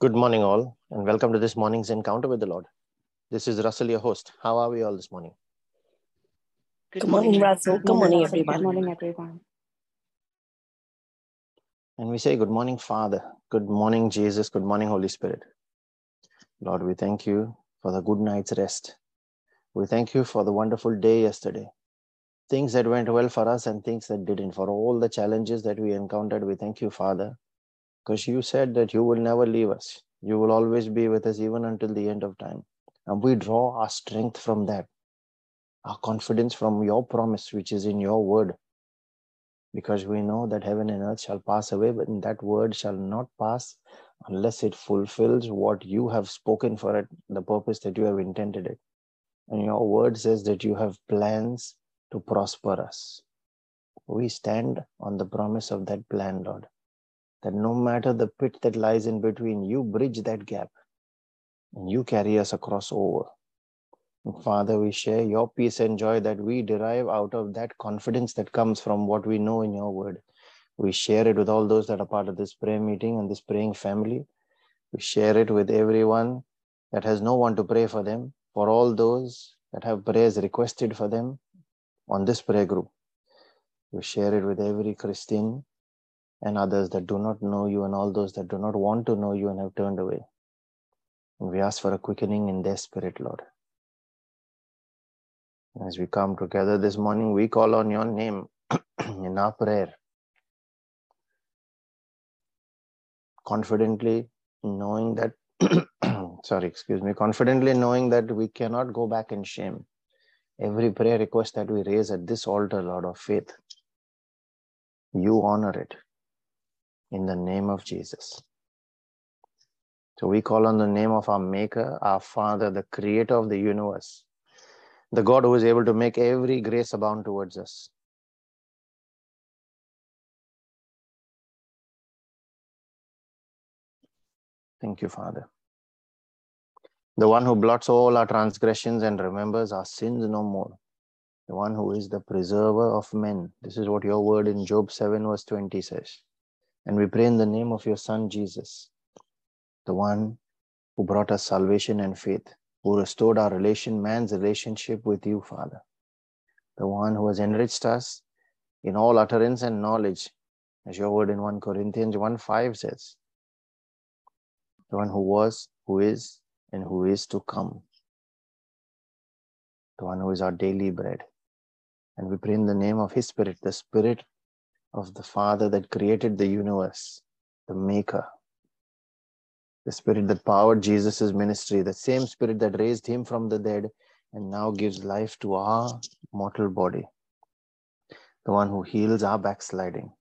Good morning, all, and welcome to this morning's encounter with the Lord. This is Russell, your host. How are we all this morning? Good, morning, Russell. Good, morning, everyone. Good morning, everyone. And we say, Good morning, Father. Good morning, Jesus. Good morning, Holy Spirit. Lord, we thank you for the good night's rest. We thank you for the wonderful day yesterday. Things that went well for us and things that didn't. For all the challenges that we encountered, we thank you, Father, because you said that you will never leave us. You will always be with us even until the end of time. And we draw our strength from that, our confidence from your promise, which is in your word. Because we know that heaven and earth shall pass away, but that word shall not pass unless it fulfills what you have spoken for it, the purpose that you have intended it. And your word says that you have plans to prosper us. We stand on the promise of that plan, Lord that no matter the pit that lies in between, you bridge that gap and you carry us across over. And Father, we share your peace and joy that we derive out of that confidence that comes from what we know in your word. We share it with all those that are part of this prayer meeting and this praying family. We share it with everyone that has no one to pray for them, for all those that have prayers requested for them on this prayer group. We share it with every Christian and others that do not know you and all those that do not want to know you and have turned away. And we ask for a quickening in their spirit, Lord. As we come together this morning, we call on your name in our prayer. Confidently knowing that, sorry, excuse me, confidently knowing that we cannot go back in shame. Every prayer request that we raise at this altar, Lord of faith, you honor it in the name of Jesus. So we call on the name of our Maker, our Father, the Creator of the universe, the God who is able to make every grace abound towards us. Thank you, Father. The one who blots all our transgressions and remembers our sins no more. The one who is the preserver of men. This is what your word in Job 7, verse 20 says. And we pray in the name of your Son, Jesus, the one who brought us salvation and faith, who restored our relation, man's relationship with you, Father, the one who has enriched us in all utterance and knowledge, as your word in 1 Corinthians 1 5 says, the one who was, who is, and who is to come, the one who is our daily bread. And we pray in the name of His Spirit, the Spirit of the Father that created the universe, the Maker, the Spirit that powered Jesus' ministry, the same Spirit that raised him from the dead and now gives life to our mortal body, the one who heals our backsliding.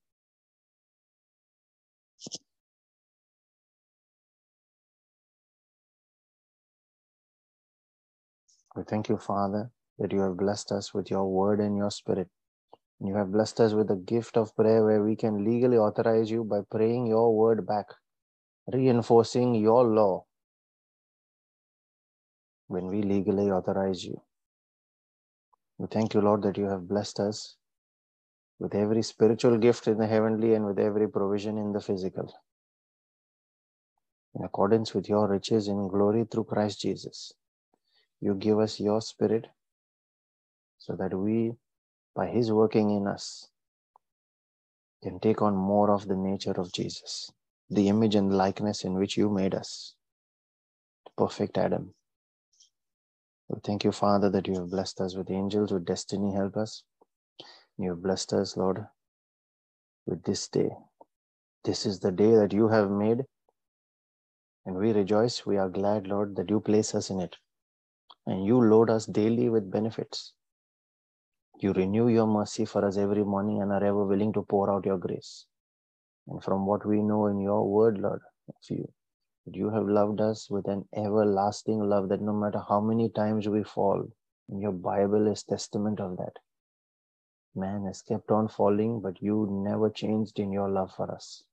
We thank you, Father, that you have blessed us with your word and your spirit. You have blessed us with the gift of prayer where we can legally authorize you by praying your word back, reinforcing your law when we legally authorize you. We thank you, Lord, that you have blessed us with every spiritual gift in the heavenly and with every provision in the physical. In accordance with your riches in glory through Christ Jesus, you give us your spirit so that we by His working in us, can take on more of the nature of Jesus, the image and likeness in which you made us, the perfect Adam. We thank you, Father, that you have blessed us with angels, with destiny help us. You have blessed us, Lord, with this day. This is the day that you have made, and we rejoice. We are glad, Lord, that you place us in it, and you load us daily with benefits. You renew your mercy for us every morning and are ever willing to pour out your grace. And from what we know in your word, Lord, of you, that you have loved us with an everlasting love that no matter how many times we fall, and your Bible is testament of that. Man has kept on falling, but you never changed in your love for us.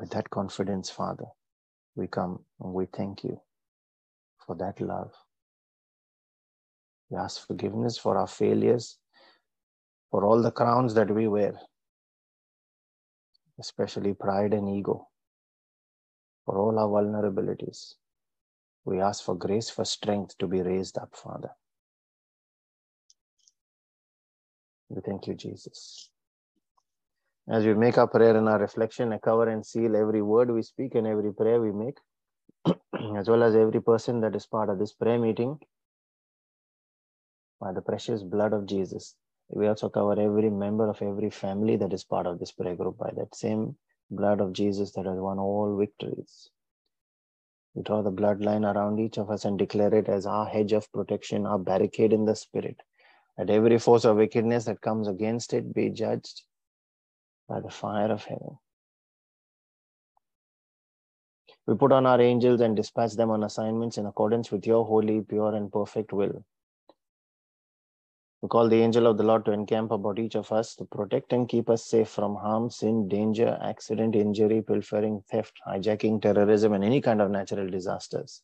With that confidence, Father, we come and we thank you for that love. We ask forgiveness for our failures, for all the crowns that we wear, especially pride and ego. for all our vulnerabilities. We ask for grace, for strength to be raised up, Father. We thank you, Jesus. As we make our prayer and our reflection, I cover and seal every word we speak and every prayer we make, as well as every person that is part of this prayer meeting by the precious blood of Jesus. We also cover every member of every family that is part of this prayer group by that same blood of Jesus that has won all victories. We draw the bloodline around each of us and declare it as our hedge of protection, our barricade in the spirit. That every force of wickedness that comes against it be judged by the fire of heaven. We put on our angels and dispatch them on assignments in accordance with your holy, pure, and perfect will. We call the angel of the Lord to encamp about each of us to protect and keep us safe from harm, sin, danger, accident, injury, pilfering, theft, hijacking, terrorism, and any kind of natural disasters.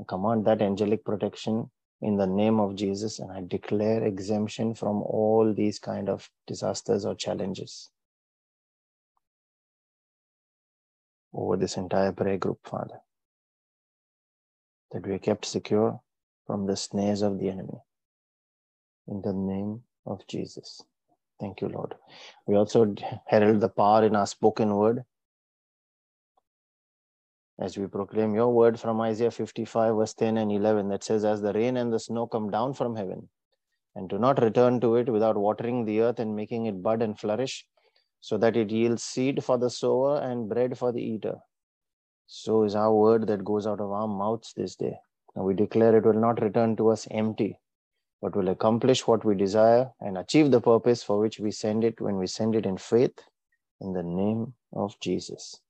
I command that angelic protection in the name of Jesus, and I declare exemption from all these kind of disasters or challenges over this entire prayer group, Father. That we are kept secure from the snares of the enemy in the name of Jesus. Thank you, Lord. We also herald the power in our spoken word as we proclaim your word from Isaiah 55, verse 10 and 11, that says, As the rain and the snow come down from heaven, and do not return to it without watering the earth and making it bud and flourish, so that it yields seed for the sower and bread for the eater. So is our word that goes out of our mouths this day. And we declare it will not return to us empty, but will accomplish what we desire and achieve the purpose for which we send it when we send it in faith in the name of Jesus.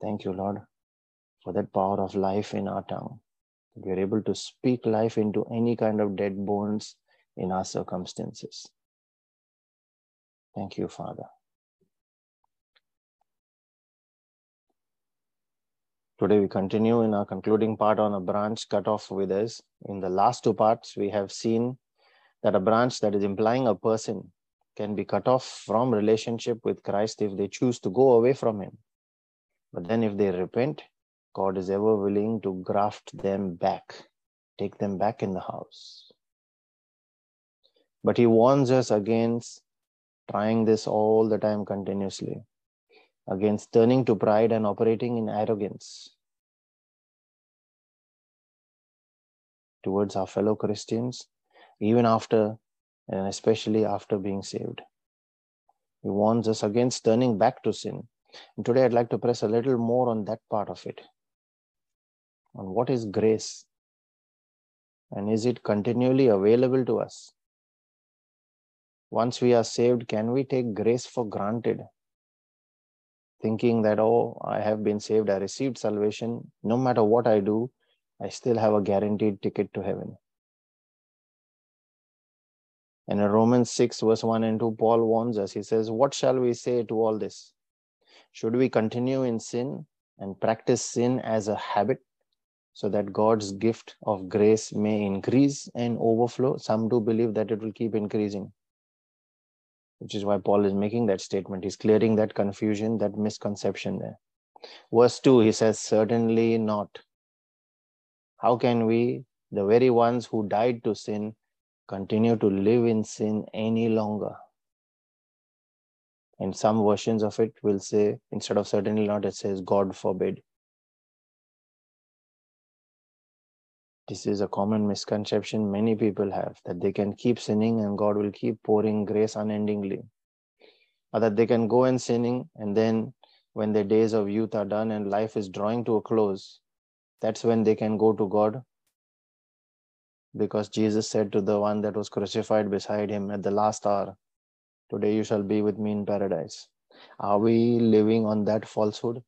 Thank you, Lord, for that power of life in our tongue. We are able to speak life into any kind of dead bones in our circumstances. Thank you, Father. Today we continue in our concluding part on a branch cut off with us. In the last two parts, we have seen that a branch that is implying a person can be cut off from relationship with Christ if they choose to go away from him. But then if they repent, God is ever willing to graft them back, take them back in the house. But he warns us against trying this all the time continuously against turning to pride and operating in arrogance towards our fellow Christians, even after and especially after being saved. He warns us against turning back to sin. And today I'd like to press a little more on that part of it. On what is grace? And is it continually available to us? Once we are saved, can we take grace for granted? Thinking that, oh, I have been saved, I received salvation. No matter what I do, I still have a guaranteed ticket to heaven. And in Romans 6, verse 1 and 2, Paul warns us. He says, What shall we say to all this? Should we continue in sin and practice sin as a habit so that God's gift of grace may increase and overflow? Some do believe that it will keep increasing which is why Paul is making that statement. He's clearing that confusion, that misconception there. Verse 2, he says, Certainly not. How can we, the very ones who died to sin, continue to live in sin any longer? And some versions of it will say, instead of certainly not, it says, God forbid. This is a common misconception many people have that they can keep sinning and God will keep pouring grace unendingly. Or that they can go and sinning and then when their days of youth are done and life is drawing to a close, that's when they can go to God. Because Jesus said to the one that was crucified beside him at the last hour, Today you shall be with me in paradise. Are we living on that falsehood?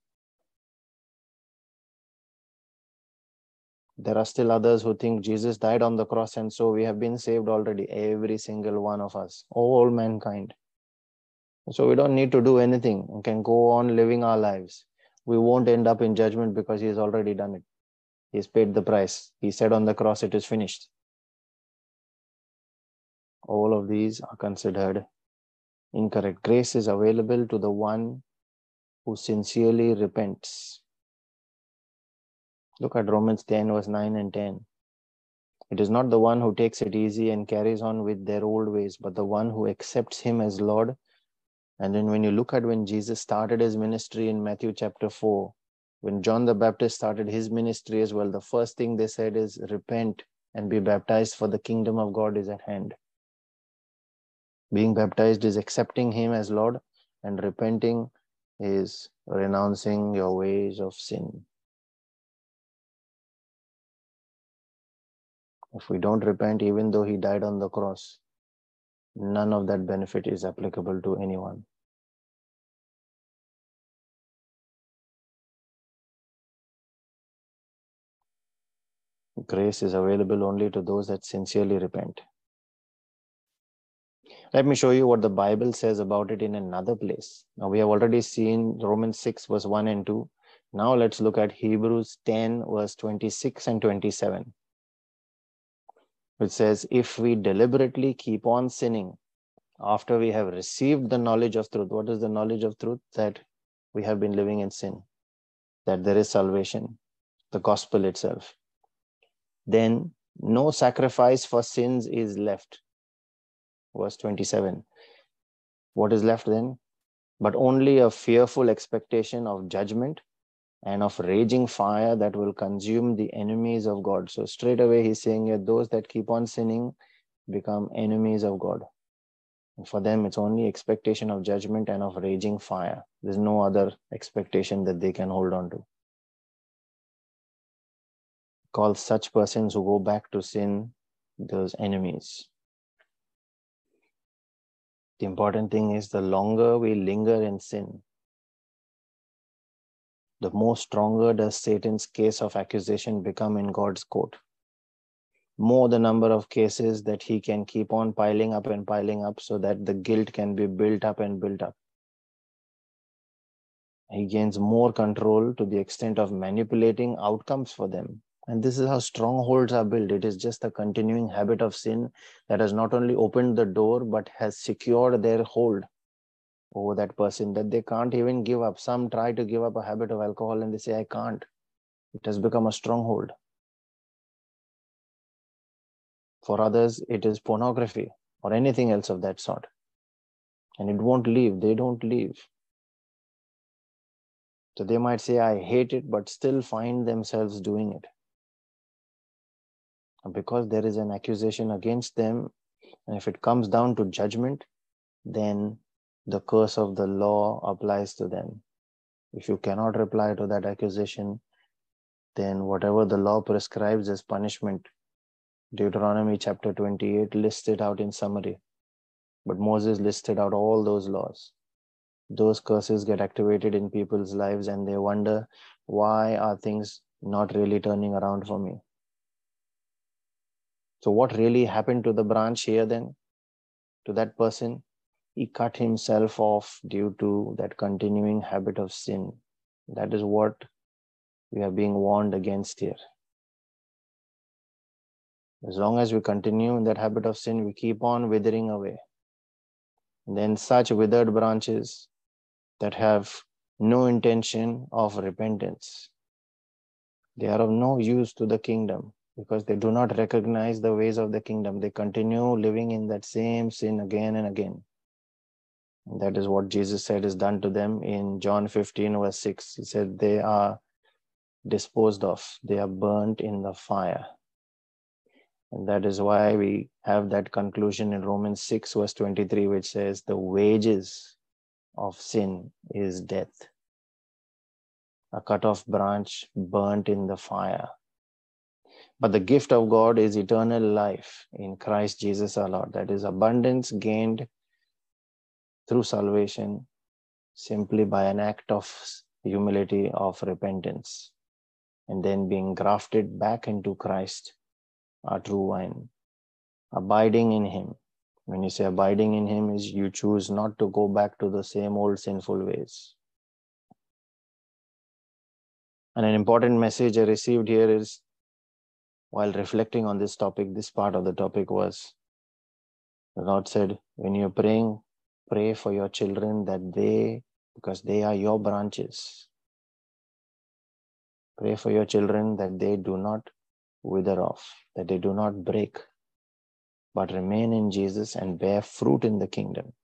There are still others who think Jesus died on the cross, and so we have been saved already, every single one of us, all mankind. So we don't need to do anything We can go on living our lives. We won't end up in judgment because He has already done it. He's paid the price. He said on the cross, It is finished. All of these are considered incorrect. Grace is available to the one who sincerely repents Look at Romans 10, verse 9 and 10. It is not the one who takes it easy and carries on with their old ways, but the one who accepts him as Lord. And then when you look at when Jesus started his ministry in Matthew chapter 4, when John the Baptist started his ministry as well, the first thing they said is repent and be baptized, for the kingdom of God is at hand. Being baptized is accepting him as Lord, and repenting is renouncing your ways of sin. If we don't repent, even though he died on the cross, none of that benefit is applicable to anyone. Grace is available only to those that sincerely repent. Let me show you what the Bible says about it in another place. Now, we have already seen Romans 6, verse 1 and 2. Now, let's look at Hebrews 10, verse 26 and 27, which says, If we deliberately keep on sinning after we have received the knowledge of truth, what is the knowledge of truth? That we have been living in sin, that there is salvation, the gospel itself. Then no sacrifice for sins is left verse 27. What is left then? But only a fearful expectation of judgment and of raging fire that will consume the enemies of God. So, straight away, he's saying that those that keep on sinning become enemies of God. And for them, it's only expectation of judgment and of raging fire. There's no other expectation that they can hold on to. Call such persons who go back to sin those enemies. The important thing is the longer we linger in sin, the more stronger does Satan's case of accusation become in God's court. More the number of cases that he can keep on piling up and piling up so that the guilt can be built up and built up. He gains more control to the extent of manipulating outcomes for them and this is how strongholds are built. It is just a continuing habit of sin that has not only opened the door, but has secured their hold over that person that they can't even give up. Some try to give up a habit of alcohol and they say, I can't. It has become a stronghold. For others, it is pornography or anything else of that sort. And it won't leave. They don't leave. So they might say, I hate it, but still find themselves doing it because there is an accusation against them, and if it comes down to judgment, then the curse of the law applies to them. If you cannot reply to that accusation, then whatever the law prescribes as punishment, Deuteronomy chapter 28 listed out in summary. But Moses listed out all those laws. Those curses get activated in people's lives and they wonder, why are things not really turning around for me? So, what really happened to the branch here then? To that person? He cut himself off due to that continuing habit of sin. That is what we are being warned against here. As long as we continue in that habit of sin, we keep on withering away. And then, such withered branches that have no intention of repentance, they are of no use to the kingdom because they do not recognize the ways of the kingdom. They continue living in that same sin again and again. That is what Jesus said is done to them in John 15, verse 6. He said, They are disposed of, they are burnt in the fire. And that is why we have that conclusion in Romans 6, verse 23, which says, The wages of sin is death. A cut off branch burnt in the fire. But the gift of God is eternal life in Christ Jesus our Lord. That is abundance gained through salvation simply by an act of humility, of repentance, and then being grafted back into Christ, our true vine, abiding in Him. When you say abiding in Him, is you choose not to go back to the same old sinful ways. And an important message I received here is while reflecting on this topic, this part of the topic was the Lord said, when you're praying, pray for your children that they, because they are your branches, Pray for your children that they do not wither off, that they do not break, but remain in Jesus and bear fruit in the kingdom.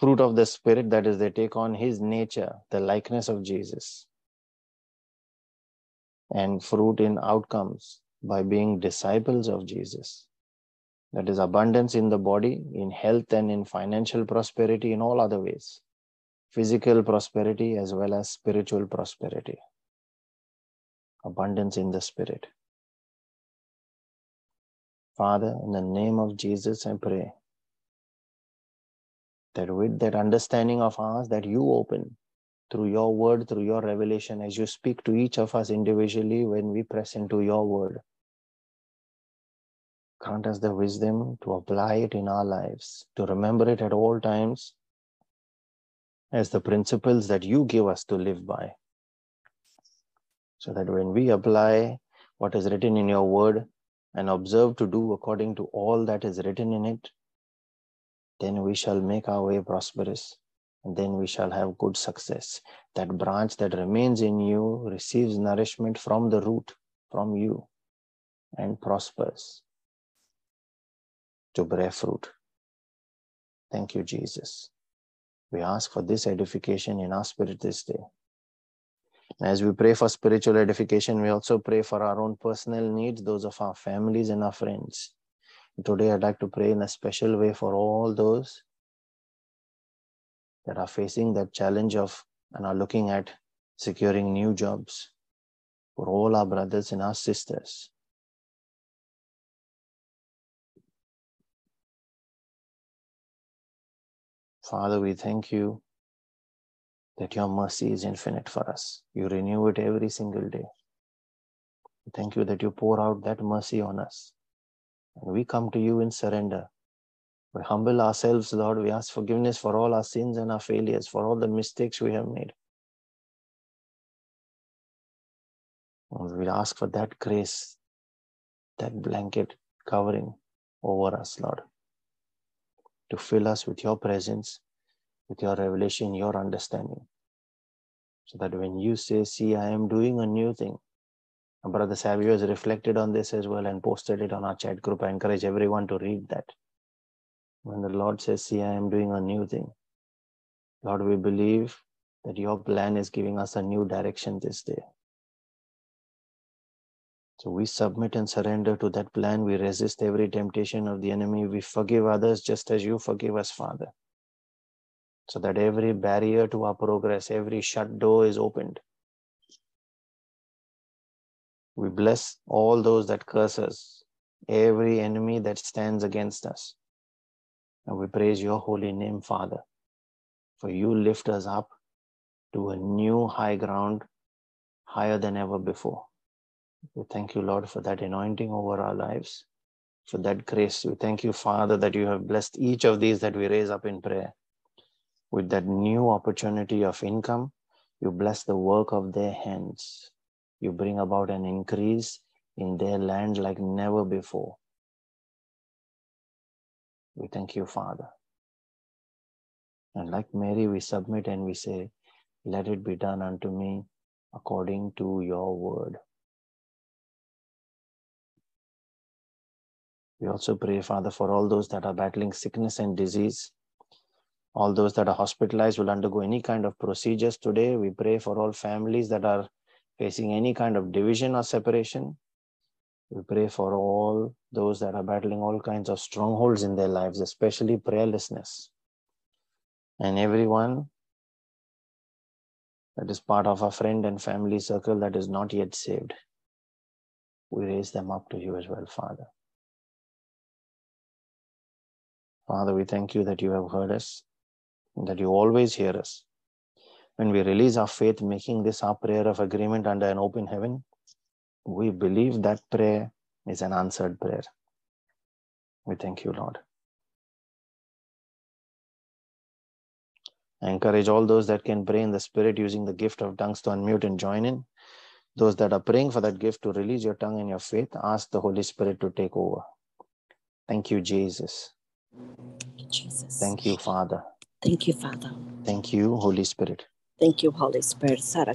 Fruit of the Spirit, that is, they take on His nature, the likeness of Jesus, and fruit in outcomes by being disciples of Jesus. That is abundance in the body, in health, and in financial prosperity, in all other ways. Physical prosperity as well as spiritual prosperity. Abundance in the Spirit. Father, in the name of Jesus, I pray that with that understanding of ours that you open through your word, through your revelation, as you speak to each of us individually when we press into your word, grant us the wisdom to apply it in our lives, to remember it at all times as the principles that you give us to live by. So that when we apply what is written in your word and observe to do according to all that is written in it, then we shall make our way prosperous and then we shall have good success. That branch that remains in you receives nourishment from the root, from you, and prospers to bear fruit. Thank you, Jesus. We ask for this edification in our spirit this day. As we pray for spiritual edification, we also pray for our own personal needs, those of our families and our friends. Today, I'd like to pray in a special way for all those that are facing that challenge of and are looking at securing new jobs for all our brothers and our sisters Father, we thank you that your mercy is infinite for us. You renew it every single day. Thank you that you pour out that mercy on us. And we come to you in surrender. We humble ourselves, Lord. We ask forgiveness for all our sins and our failures, for all the mistakes we have made. We ask for that grace, that blanket covering over us, Lord to fill us with your presence, with your revelation, your understanding. So that when you say, See, I am doing a new thing, and Brother Savio has reflected on this as well and posted it on our chat group. I encourage everyone to read that. When the Lord says, See, I am doing a new thing, Lord, we believe that your plan is giving us a new direction this day. So we submit and surrender to that plan. We resist every temptation of the enemy. We forgive others just as you forgive us, Father. So that every barrier to our progress, every shut door is opened. We bless all those that curse us, every enemy that stands against us. And we praise your holy name, Father, for you lift us up to a new high ground, higher than ever before. We thank you, Lord, for that anointing over our lives, for that grace. We thank you, Father, that you have blessed each of these that we raise up in prayer with that new opportunity of income. You bless the work of their hands. You bring about an increase in their land like never before. We thank you, Father. And like Mary, we submit and we say, Let it be done unto me according to your word. We also pray, Father, for all those that are battling sickness and disease. All those that are hospitalized will undergo any kind of procedures today. We pray for all families that are facing any kind of division or separation. We pray for all those that are battling all kinds of strongholds in their lives, especially prayerlessness. And everyone that is part of our friend and family circle that is not yet saved, we raise them up to you as well, Father. Father, we thank you that you have heard us, that you always hear us. When we release our faith, making this our prayer of agreement under an open heaven, we believe that prayer is an answered prayer. We thank you, Lord. I encourage all those that can pray in the Spirit using the gift of tongues to unmute and join in. Those that are praying for that gift to release your tongue and your faith, ask the Holy Spirit to take over. Thank you, Jesus. Jesus. Thank you, Father. Thank you, Father. Thank you, Holy Spirit. Thank you, Holy Spirit. Sara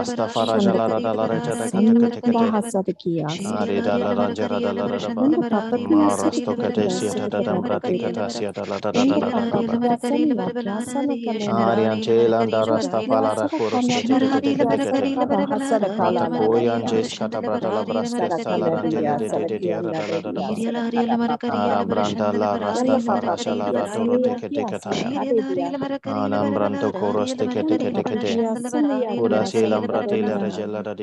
Ora sila Rambratela regella la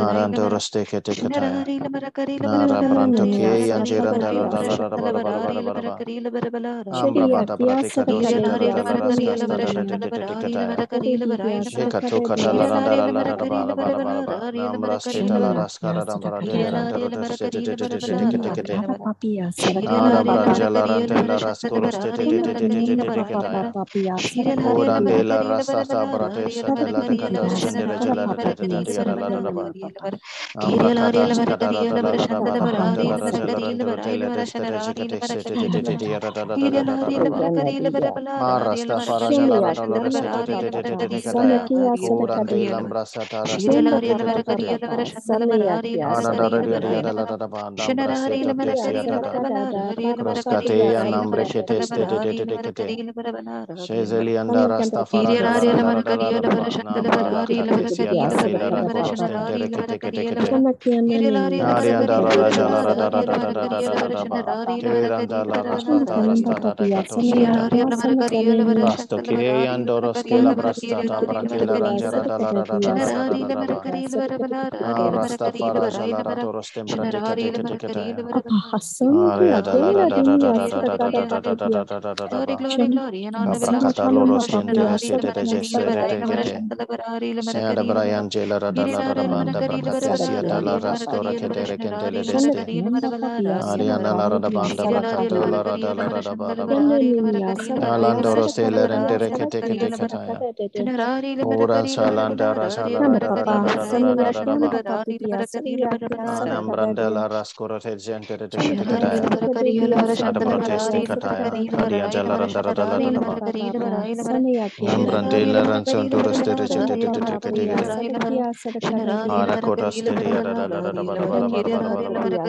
Arandorasteke tekataya. Amra Shazeli Rasta Ariana la rada banda bakata la rada la rada bara bara Alandoro sele rente reke teke teke taya Uran salanda rasa la rada rada rada raskoro te gente rete teke taya jala randa rada rada Nam brande la ranson toros te rete teke teke teke Ara kotas te rada rada rada bara bara bara bara bara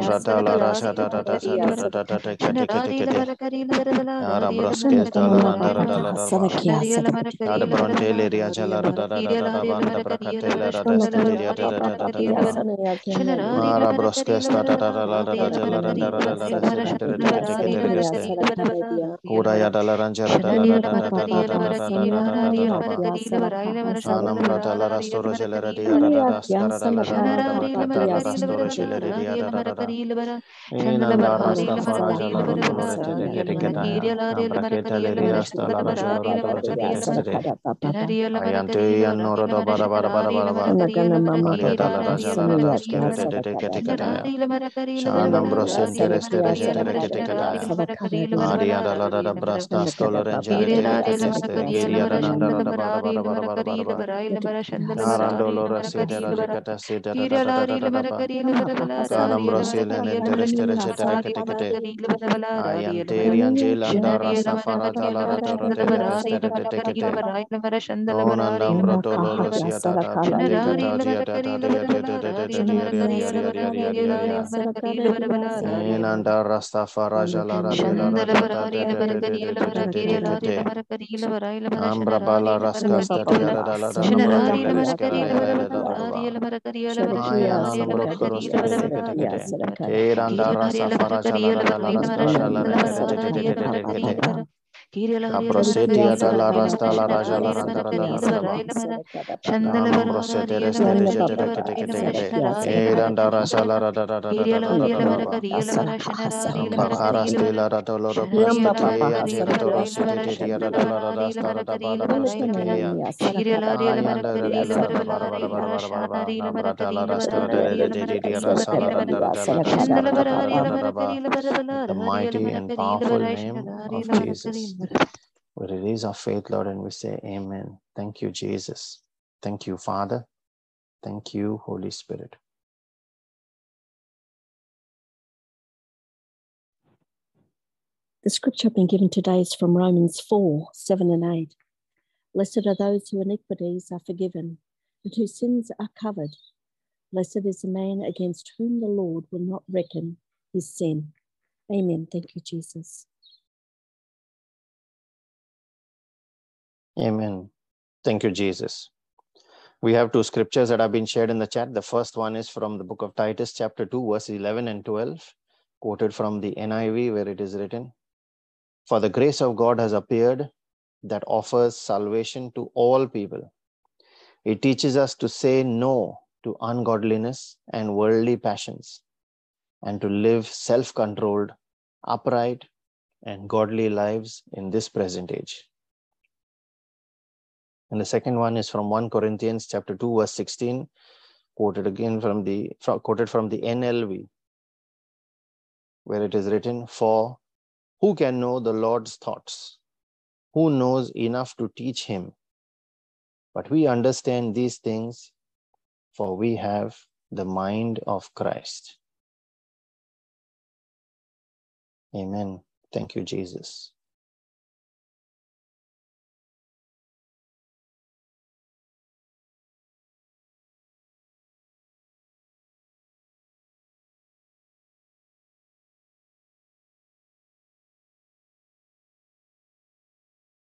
brate kaloro jele da da da da da da. Marasta fara jala da da la rete de kete kete kete. Ari da la da jara da la da da ba. Marasto kete siya da da brate kata siya da la da da da da da ba. Ari anchela da rasta pala da koros kete kete kete kete. Mata koyan jes kata brata la braste sala rangele de de de de ara da da da da ba. Ara branda la rasta fara jala da toro de kete kataya. Anam branto koros de kete kete kete. Uda silam brate la rajela da di ara da da da da ba. Maraste kala rentoro de la de de de de de de kete kete. Sina da rajela da da la da ba da ba da ba da ba da ba. Ara brande la de de de de de de de de de de de de de de de. Ara sheta la rajela da do do do do do do do do do do do do do ya. Onanda rangela randa la randa da da da da da da da da da. Tato steta la bratesha da da da da da da da kete kete. Ani anda la branda la rasa farate la da da da de de de de ya. O rangela randa da da da da da da di ari ari ari ari ari. Ari anda la ra braska sta da da da da da da ba. Ani anda le rangela ro do do de ste de de de kete kete ya. Oranda la bara banda la raste de de sto te se de de de de de kete kete. Arasten da da da da da da da bara bara bara la la da de de de de se de da da da kata. Arando raste kete kata ya. Nara branto ke anjera da da da da bara bara bara bara bara. Ambra bata brate kado se da da da la raska sta da da de de de de kata ya. Shekato kata la da da la la da da bara bara bara bara. Namra ste da da da bara de de da da da se de de de de de de kete kete. Ara brangela rante la raskoro ste de de de de de de de de kata ya. Orande la rasta sta brate sa de la de kata sende de jela de de de de ya la la da da ba. Ambra kata skata da da da da bara brante la rajela rante la tele de ste de jikate se de de de de de ya da da da da da da da ba. Marasta fara jala da da la se de de de de de de kata ya. Orande lambra sa ta rasta de de de de de de. Ara da da da da da da da ba. Lambra se de de se ya da da. Kroskate ya nambre kete ste de de de de kete. Shezeli anda rasta fara jala da da da da da da ba. Nambra la kate se ya da de la ra koroste de kete kete kete. Ari anda la la jala ra da da da da da da da da da ba. Te anda la rasta ta rasta da da da. Rasto ke ando roske la brasta ta brake la ranjera da da da da da da da da ba. Ah, rasta fara jala ra to roste brate kete kete kete. Ari ada la da da da da da da da da da da da da da da da da ba. Abrakata loro stendere sete de jesse de de gete. Seada Brian jela da da da banda brakate sia da la rastora ketere kendele deste. Ariana la da banda brakata la da da da da ba. Alandoro stele rendere kete kete kataya. Oran salanda rasha la da da da da da da da da ba. Anam branda la raskoro te gente de kete kataya. Ada proteste kataya. Adia jala randa da da da da ba. Nambrande la ranson toroste de kete kete kete kete. Ara kota stedi da da da da da da da da da da ba. Amrata la rasha da da da da da da da da kete kete kete. Ara broske da da da da ba. Ada bronte le ria jala da da da da da da banda brakate la da da da da da da da da ba. Mara broske sta da da da da da da da da da kete kete kete kete. Ura ya da da da da da da da da da da da da da da da ba. Anam rata la rastoro jela da da da da da skara da la da da da brakata la rastoro jela da da da da da da Arandolora sedera lekata sedera Kalam roselen interestere cetere ketekete Ayanteri angela andara safara talara toro terestere ketekete Onandam rotolo rosia tata ketekata jiata tata Enanda rastafara jalara Ambra bala raskas Caprosetia dalla rasta la raja la randa randa randa Nam prosete reste reste reste reste reste E randa rasa la randa randa randa randa Bakara stila rata loro prosete Ante rata rosete te tia rata la randa rasta rata bala prosete ya Ayanda randa randa bara bara bara bara bara Nam rata la rasta randa randa randa tia rasa The mighty and powerful name of Jesus. We release our faith, Lord, and we say, Amen. Thank you, Jesus. Thank you, Father. Thank you, Holy Spirit. The scripture I've been given today is from Romans 4 7 and 8. Blessed are those whose iniquities are forgiven and whose sins are covered. Blessed is the man against whom the Lord will not reckon his sin. Amen. Thank you, Jesus. Amen. Thank you, Jesus. We have two scriptures that have been shared in the chat. The first one is from the book of Titus, chapter 2, verses 11 and 12, quoted from the NIV, where it is written For the grace of God has appeared that offers salvation to all people. It teaches us to say no to ungodliness and worldly passions and to live self controlled, upright, and godly lives in this present age. And the second one is from 1 Corinthians chapter 2, verse 16, quoted again from the from, quoted from the NLV, where it is written, For who can know the Lord's thoughts? Who knows enough to teach him? But we understand these things, for we have the mind of Christ. Amen. Thank you, Jesus.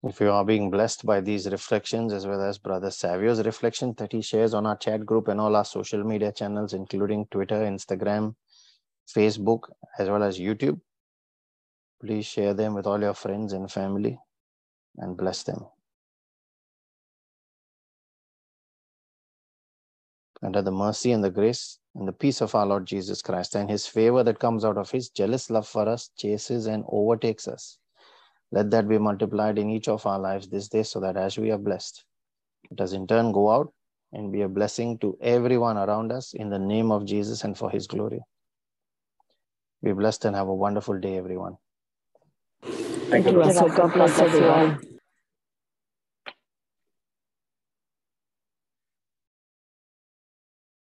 If you are being blessed by these reflections, as well as Brother Savio's reflection that he shares on our chat group and all our social media channels, including Twitter, Instagram, Facebook, as well as YouTube, please share them with all your friends and family and bless them. Under the mercy and the grace and the peace of our Lord Jesus Christ and his favor that comes out of his jealous love for us chases and overtakes us let that be multiplied in each of our lives this day so that as we are blessed, it does in turn go out and be a blessing to everyone around us in the name of Jesus and for his glory. Be blessed and have a wonderful day, everyone. Thank you, Russell. God bless everyone.